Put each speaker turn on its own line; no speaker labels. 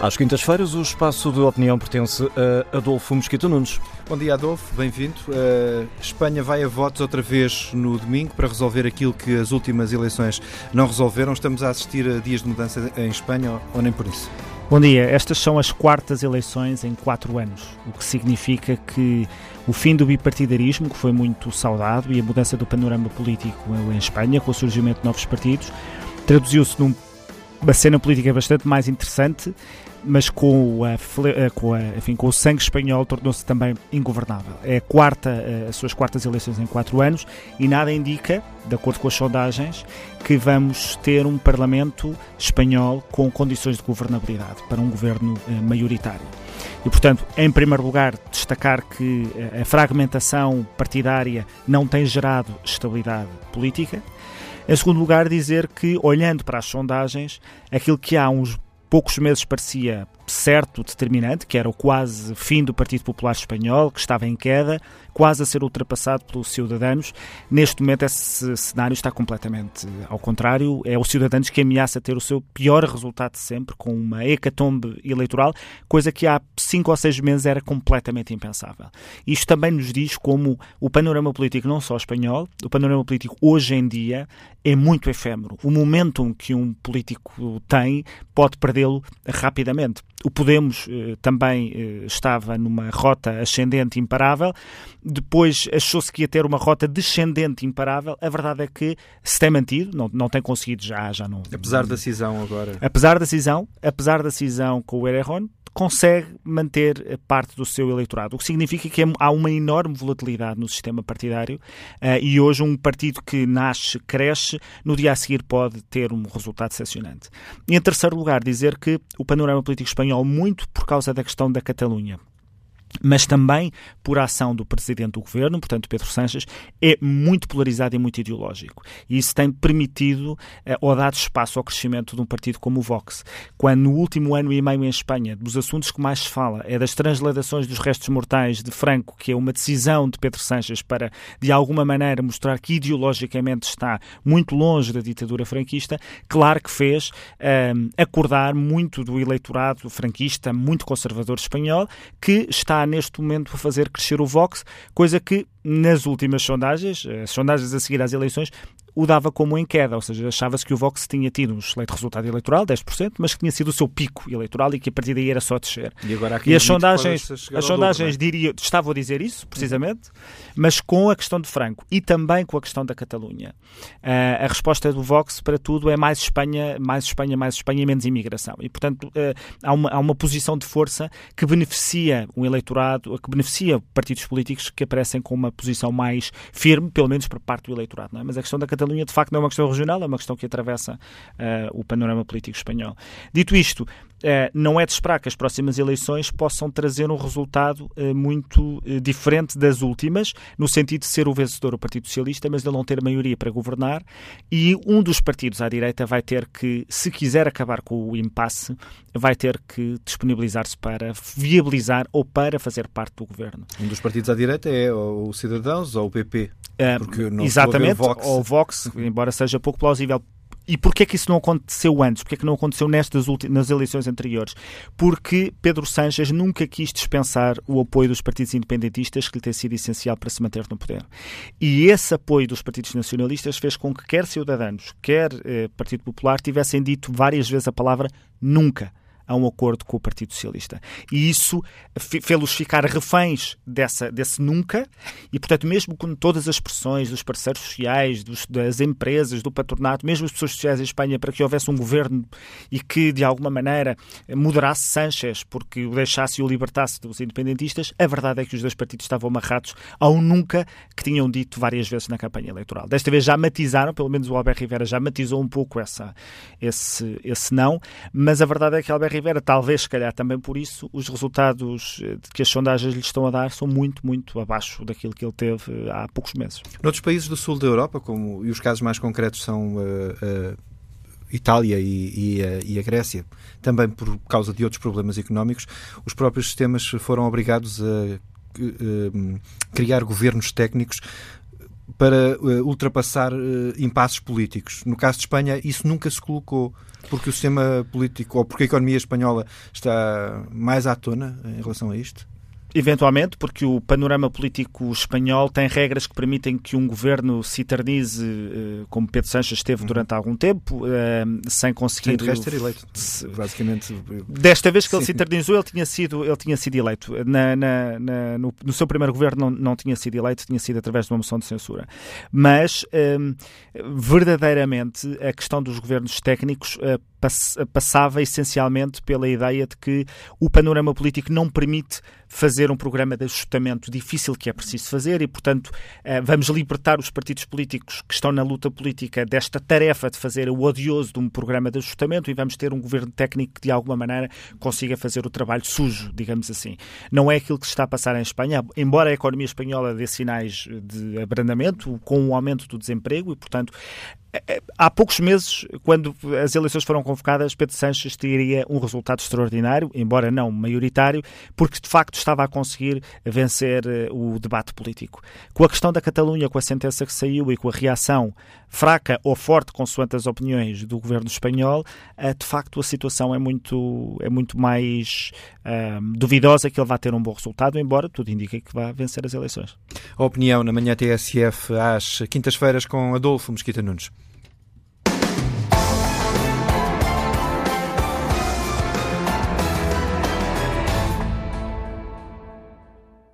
Às quintas-feiras, o espaço de opinião pertence a Adolfo Mosquito Nunes.
Bom dia, Adolfo, bem-vindo. Uh, Espanha vai a votos outra vez no domingo para resolver aquilo que as últimas eleições não resolveram. Estamos a assistir a dias de mudança em Espanha ou nem por isso?
Bom dia, estas são as quartas eleições em quatro anos, o que significa que o fim do bipartidarismo, que foi muito saudado, e a mudança do panorama político em Espanha, com o surgimento de novos partidos, traduziu-se numa cena política bastante mais interessante mas com, a, eh, com, a, enfim, com o sangue espanhol tornou-se também ingovernável. É quarta, eh, as suas quartas eleições em quatro anos e nada indica, de acordo com as sondagens, que vamos ter um Parlamento espanhol com condições de governabilidade para um governo eh, maioritário. E, portanto, em primeiro lugar, destacar que a fragmentação partidária não tem gerado estabilidade política. Em segundo lugar, dizer que, olhando para as sondagens, aquilo que há uns poucos meses parecia certo, determinante, que era o quase fim do Partido Popular Espanhol, que estava em queda, quase a ser ultrapassado pelos Ciudadanos. Neste momento, esse cenário está completamente ao contrário. É o Ciudadanos que ameaça ter o seu pior resultado de sempre, com uma hecatombe eleitoral, coisa que há cinco ou seis meses era completamente impensável. Isto também nos diz como o panorama político, não só espanhol, o panorama político hoje em dia é muito efêmero. O momentum que um político tem pode perdê-lo rapidamente. O Podemos eh, também eh, estava numa rota ascendente imparável, depois achou-se que ia ter uma rota descendente imparável. A verdade é que se tem mantido, não, não tem conseguido já, já não.
Apesar da cisão agora.
Apesar da cisão, apesar da cisão com o Erejón, consegue manter parte do seu eleitorado, o que significa que há uma enorme volatilidade no sistema partidário uh, e hoje um partido que nasce, cresce, no dia a seguir pode ter um resultado decepcionante. E em terceiro lugar, dizer que o panorama político espanhol, muito por causa da questão da Catalunha, mas também por ação do presidente do governo, portanto Pedro Sanches, é muito polarizado e muito ideológico. E isso tem permitido eh, ou dado espaço ao crescimento de um partido como o Vox. Quando no último ano e meio em Espanha, dos assuntos que mais se fala é das transladações dos restos mortais de Franco, que é uma decisão de Pedro Sanches para, de alguma maneira, mostrar que ideologicamente está muito longe da ditadura franquista, claro que fez eh, acordar muito do eleitorado franquista, muito conservador espanhol, que está neste momento a fazer crescer o Vox, coisa que nas últimas sondagens, as sondagens a seguir às eleições, o dava como em queda, ou seja, achava-se que o Vox tinha tido um excelente resultado eleitoral, 10%, mas que tinha sido o seu pico eleitoral e que a partir daí era só descer.
E, agora
e as sondagens, as sondagens é? diria, estavam a dizer isso, precisamente, mas com a questão de Franco e também com a questão da Catalunha. Uh, a resposta do Vox para tudo é mais Espanha, mais Espanha, mais Espanha e menos imigração. E, portanto, uh, há, uma, há uma posição de força que beneficia o eleitorado, que beneficia partidos políticos que aparecem com uma posição mais firme, pelo menos por parte do eleitorado. É? Mas a questão da Catalunha de facto não é uma questão regional, é uma questão que atravessa uh, o panorama político espanhol. Dito isto, não é de esperar que as próximas eleições possam trazer um resultado uh, muito uh, diferente das últimas, no sentido de ser o vencedor o Partido Socialista, mas de não ter maioria para governar, e um dos partidos à direita vai ter que, se quiser acabar com o impasse, vai ter que disponibilizar-se para viabilizar ou para fazer parte do governo.
Um dos partidos à direita é o Cidadãos ou o PP?
exatamente, Vox. ou o Vox, embora seja pouco plausível. E porquê que isso não aconteceu antes? Porquê que não aconteceu nestas nas eleições anteriores? Porque Pedro Sanches nunca quis dispensar o apoio dos partidos independentistas, que lhe tem sido essencial para se manter no poder. E esse apoio dos partidos nacionalistas fez com que quer Ciudadanos, quer eh, Partido Popular tivessem dito várias vezes a palavra nunca a um acordo com o Partido Socialista. E isso fê-los ficar reféns dessa, desse nunca, e portanto, mesmo com todas as pressões dos parceiros sociais, dos, das empresas, do patronato, mesmo as pessoas sociais em Espanha, para que houvesse um governo e que de alguma maneira moderasse Sánchez, porque o deixasse e o libertasse dos independentistas, a verdade é que os dois partidos estavam amarrados ao nunca que tinham dito várias vezes na campanha eleitoral. Desta vez já matizaram, pelo menos o Albert Rivera já matizou um pouco essa, esse, esse não, mas a verdade é que Albert Rivera, talvez, se calhar também por isso, os resultados eh, que as sondagens lhe estão a dar são muito, muito abaixo daquilo que ele teve eh, há poucos meses.
Noutros países do sul da Europa, como, e os casos mais concretos são uh, uh, Itália e, e, a, e, a, Grécia, também por causa de outros problemas económicos, os próprios sistemas foram obrigados a criar governos técnicos para uh, ultrapassar uh, impasses políticos. No caso de Espanha, isso nunca se colocou, porque o sistema político ou porque a economia espanhola está mais à tona em relação a isto?
Eventualmente, porque o panorama político espanhol tem regras que permitem que um governo se eternize, eh, como Pedro Sanches esteve uhum. durante algum tempo, eh, sem conseguir. Sem
de resto eleito, basicamente.
Desta vez que Sim. ele se eternizou, ele tinha sido, ele tinha sido eleito. Na, na, na no, no, seu primeiro governo não, não tinha sido eleito, tinha sido através de uma moção de censura. Mas, um, eh, verdadeiramente, a questão dos governos técnicos uh, passava essencialmente pela ideia de que o panorama político não permite fazer um programa de ajustamento difícil que é preciso fazer e, portanto, eh, vamos libertar os partidos políticos que estão na luta política desta tarefa de fazer o odioso de um programa de ajustamento e vamos ter um governo técnico que, de alguma maneira, consiga fazer o trabalho sujo, digamos assim. Não é aquilo que se está a passar em Espanha, embora a economia espanhola dê sinais de abrandamento, com o aumento do desemprego e, portanto, há poucos meses, quando as eleições foram convocadas, Pedro Sanches teria um resultado extraordinário, embora não maioritário, porque de facto estava a conseguir vencer eh, o debate político. Com a questão da Catalunha, com a sentença que saiu e com a reação fraca ou forte, consoante as opiniões do governo espanhol, eh, de facto a situação é muito, é muito mais um, duvidosa que ele vá ter um bom resultado, embora tudo indique que vá vencer as eleições.
A opinião na manhã TSF às quintas-feiras com Adolfo Mesquita Nunes.